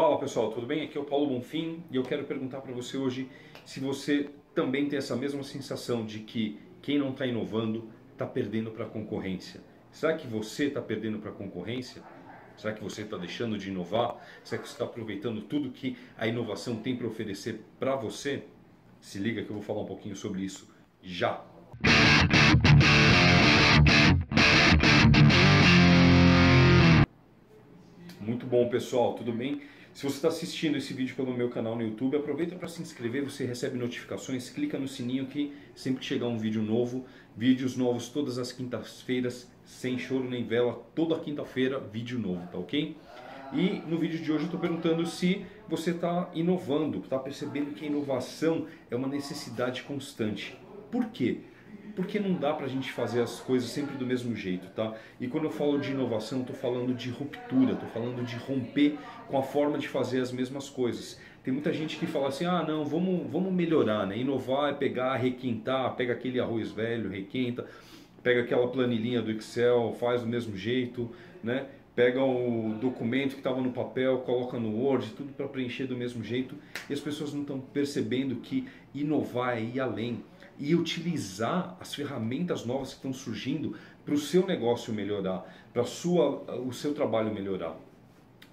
Fala pessoal, tudo bem? Aqui é o Paulo Bonfim e eu quero perguntar para você hoje se você também tem essa mesma sensação de que quem não está inovando está perdendo para a concorrência. Será que você está perdendo para a concorrência? Será que você está deixando de inovar? Será que você está aproveitando tudo que a inovação tem para oferecer para você? Se liga que eu vou falar um pouquinho sobre isso já. Muito bom, pessoal, tudo bem? Se você está assistindo esse vídeo pelo meu canal no YouTube, aproveita para se inscrever, você recebe notificações, clica no sininho que sempre que chegar um vídeo novo, vídeos novos todas as quintas-feiras, sem choro nem vela, toda quinta-feira, vídeo novo, tá ok? E no vídeo de hoje eu estou perguntando se você está inovando, está percebendo que a inovação é uma necessidade constante. Por quê? Porque não dá para a gente fazer as coisas sempre do mesmo jeito, tá? E quando eu falo de inovação, estou falando de ruptura, estou falando de romper com a forma de fazer as mesmas coisas. Tem muita gente que fala assim, ah não, vamos, vamos melhorar, né? Inovar é pegar, requentar, pega aquele arroz velho, requenta, pega aquela planilhinha do Excel, faz do mesmo jeito, né? Pega o documento que estava no papel, coloca no Word, tudo para preencher do mesmo jeito. E as pessoas não estão percebendo que inovar é ir além e utilizar as ferramentas novas que estão surgindo para o seu negócio melhorar, para o seu trabalho melhorar.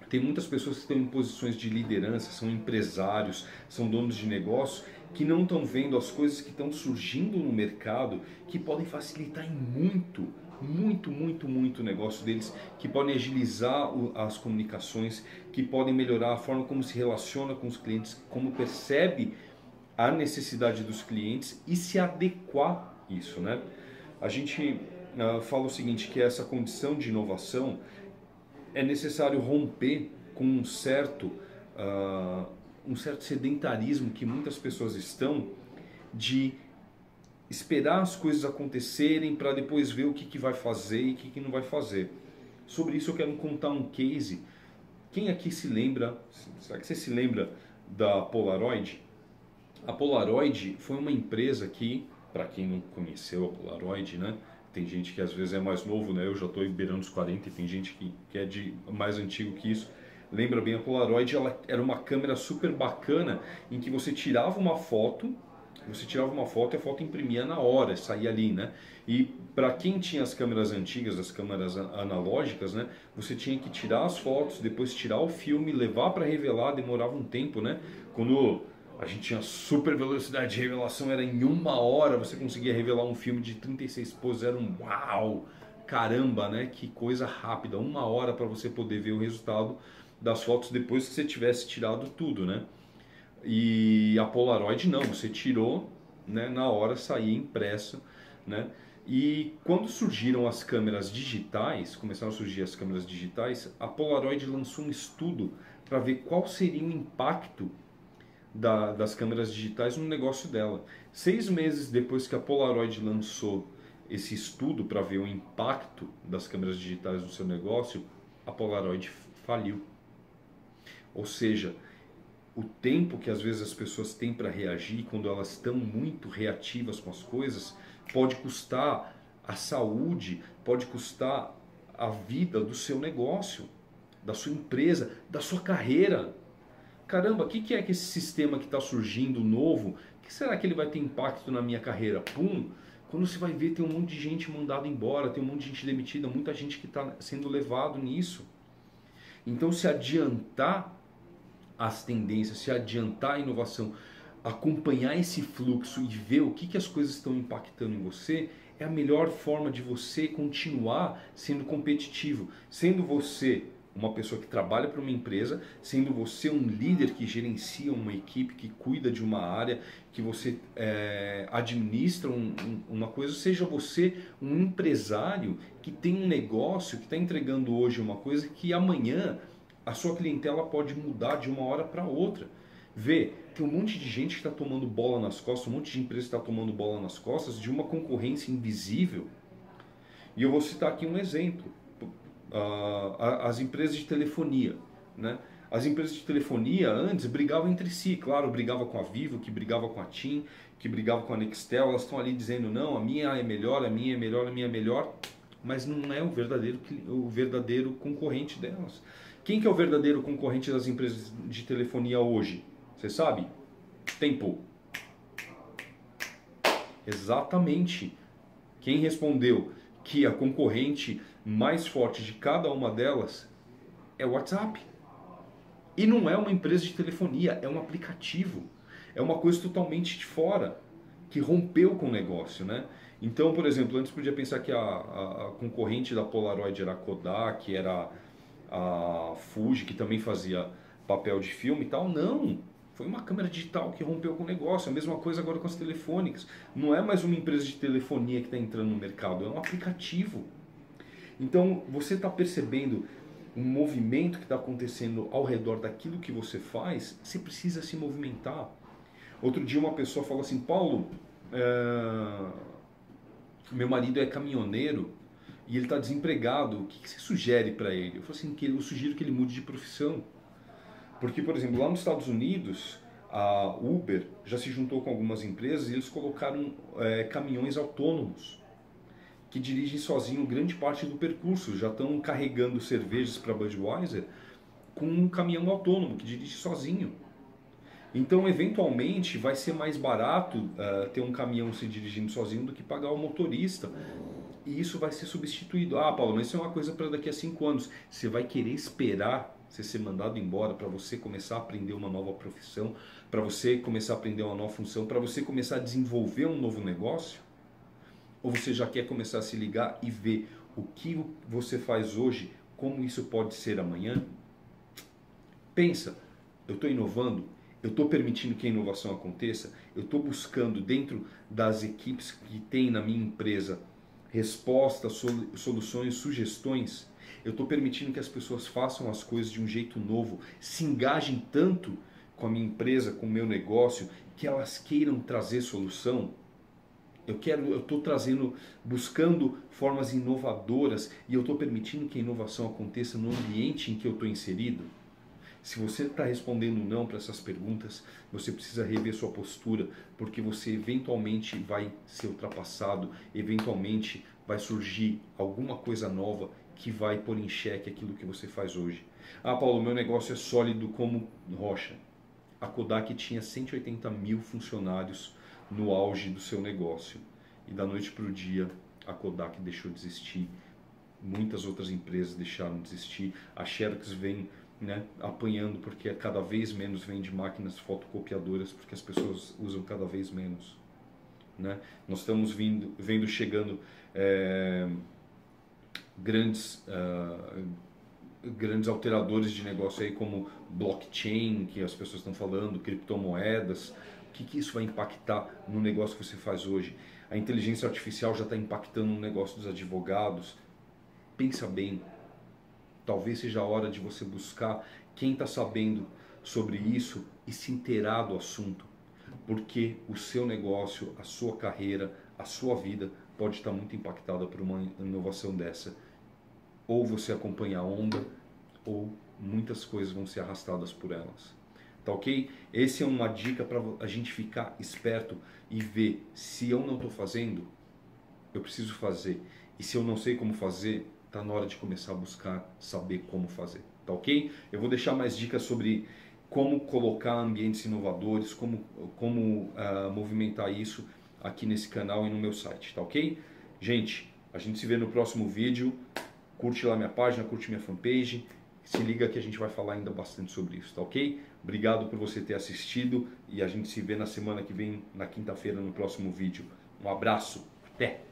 Tem muitas pessoas que estão em posições de liderança, são empresários, são donos de negócio, que não estão vendo as coisas que estão surgindo no mercado que podem facilitar em muito, muito, muito, muito o negócio deles, que podem agilizar as comunicações, que podem melhorar a forma como se relaciona com os clientes, como percebe a necessidade dos clientes e se adequar isso, né? A gente uh, fala o seguinte, que essa condição de inovação é necessário romper com um certo, uh, um certo sedentarismo que muitas pessoas estão de esperar as coisas acontecerem para depois ver o que, que vai fazer e o que, que não vai fazer. Sobre isso eu quero contar um case. Quem aqui se lembra, será que você se lembra da Polaroid? A Polaroid foi uma empresa que, para quem não conheceu a Polaroid, né? Tem gente que às vezes é mais novo, né? Eu já estou beirando os 40 e tem gente que, que é de mais antigo que isso. Lembra bem, a Polaroid ela era uma câmera super bacana em que você tirava uma foto, você tirava uma foto e a foto imprimia na hora, saía ali, né? E para quem tinha as câmeras antigas, as câmeras analógicas, né? Você tinha que tirar as fotos, depois tirar o filme, levar para revelar, demorava um tempo, né? Quando a gente tinha super velocidade de revelação, era em uma hora você conseguia revelar um filme de 36 poses, era um uau, caramba, né? Que coisa rápida, uma hora para você poder ver o resultado das fotos depois que você tivesse tirado tudo, né? E a Polaroid não, você tirou, né? Na hora saía impresso, né? E quando surgiram as câmeras digitais, começaram a surgir as câmeras digitais, a Polaroid lançou um estudo para ver qual seria o impacto da, das câmeras digitais no negócio dela. Seis meses depois que a Polaroid lançou esse estudo para ver o impacto das câmeras digitais no seu negócio, a Polaroid faliu. Ou seja, o tempo que às vezes as pessoas têm para reagir quando elas estão muito reativas com as coisas pode custar a saúde, pode custar a vida do seu negócio, da sua empresa, da sua carreira caramba, o que, que é que esse sistema que está surgindo novo, que será que ele vai ter impacto na minha carreira? Pum! Quando você vai ver, tem um monte de gente mandada embora, tem um monte de gente demitida, muita gente que está sendo levado nisso. Então, se adiantar as tendências, se adiantar a inovação, acompanhar esse fluxo e ver o que, que as coisas estão impactando em você, é a melhor forma de você continuar sendo competitivo. Sendo você uma pessoa que trabalha para uma empresa, sendo você um líder que gerencia uma equipe, que cuida de uma área, que você é, administra um, um, uma coisa, seja você um empresário que tem um negócio, que está entregando hoje uma coisa que amanhã a sua clientela pode mudar de uma hora para outra. Vê, tem um monte de gente que está tomando bola nas costas, um monte de empresa está tomando bola nas costas de uma concorrência invisível. E eu vou citar aqui um exemplo as empresas de telefonia, né? As empresas de telefonia antes brigavam entre si, claro, brigava com a Vivo, que brigava com a TIM, que brigava com a Nextel, elas estão ali dizendo não, a minha é melhor, a minha é melhor, a minha é melhor, mas não é o verdadeiro, o verdadeiro concorrente delas. Quem que é o verdadeiro concorrente das empresas de telefonia hoje? Você sabe? Tempo. Exatamente. Quem respondeu que a concorrente mais forte de cada uma delas é o WhatsApp. E não é uma empresa de telefonia, é um aplicativo. É uma coisa totalmente de fora, que rompeu com o negócio, né? Então, por exemplo, antes podia pensar que a, a, a concorrente da Polaroid era a Kodak, era a Fuji, que também fazia papel de filme e tal. Não! Foi uma câmera digital que rompeu com o negócio. A mesma coisa agora com as telefônicas. Não é mais uma empresa de telefonia que está entrando no mercado, é um aplicativo. Então, você está percebendo um movimento que está acontecendo ao redor daquilo que você faz, você precisa se movimentar. Outro dia uma pessoa falou assim, Paulo, é... meu marido é caminhoneiro e ele está desempregado, o que, que você sugere para ele? Eu falei assim, que eu sugiro que ele mude de profissão. Porque, por exemplo, lá nos Estados Unidos, a Uber já se juntou com algumas empresas e eles colocaram é, caminhões autônomos que dirigem sozinho grande parte do percurso. Já estão carregando cervejas para Budweiser com um caminhão autônomo que dirige sozinho. Então, eventualmente, vai ser mais barato uh, ter um caminhão se dirigindo sozinho do que pagar o motorista. E isso vai ser substituído. Ah, Paulo, mas isso é uma coisa para daqui a cinco anos. Você vai querer esperar você ser mandado embora para você começar a aprender uma nova profissão, para você começar a aprender uma nova função, para você começar a desenvolver um novo negócio? Ou você já quer começar a se ligar e ver o que você faz hoje, como isso pode ser amanhã? Pensa, eu estou inovando, eu estou permitindo que a inovação aconteça, eu estou buscando dentro das equipes que tem na minha empresa respostas, soluções, sugestões. Eu estou permitindo que as pessoas façam as coisas de um jeito novo, se engajem tanto com a minha empresa, com o meu negócio, que elas queiram trazer solução. Eu quero, eu estou trazendo, buscando formas inovadoras e eu estou permitindo que a inovação aconteça no ambiente em que eu estou inserido. Se você está respondendo não para essas perguntas, você precisa rever sua postura, porque você eventualmente vai ser ultrapassado, eventualmente vai surgir alguma coisa nova que vai pôr em xeque aquilo que você faz hoje. Ah, Paulo, meu negócio é sólido como rocha. A Kodak tinha 180 mil funcionários no auge do seu negócio e da noite para o dia a Kodak deixou de existir. Muitas outras empresas deixaram de existir. A Xerox vem né, apanhando porque cada vez menos vende máquinas fotocopiadoras porque as pessoas usam cada vez menos. Né? Nós estamos vindo, vendo chegando é, grandes, uh, grandes alteradores de negócio aí como blockchain, que as pessoas estão falando, criptomoedas. Que, que isso vai impactar no negócio que você faz hoje? A inteligência artificial já está impactando no negócio dos advogados. Pensa bem, Talvez seja a hora de você buscar quem está sabendo sobre isso e se inteirar do assunto, porque o seu negócio, a sua carreira, a sua vida pode estar muito impactada por uma inovação dessa. Ou você acompanha a onda, ou muitas coisas vão ser arrastadas por elas. Tá ok? Essa é uma dica para a gente ficar esperto e ver se eu não estou fazendo, eu preciso fazer. E se eu não sei como fazer, Está na hora de começar a buscar saber como fazer, tá ok? Eu vou deixar mais dicas sobre como colocar ambientes inovadores, como, como uh, movimentar isso aqui nesse canal e no meu site, tá ok? Gente, a gente se vê no próximo vídeo. Curte lá minha página, curte minha fanpage. Se liga que a gente vai falar ainda bastante sobre isso, tá ok? Obrigado por você ter assistido e a gente se vê na semana que vem, na quinta-feira, no próximo vídeo. Um abraço, até!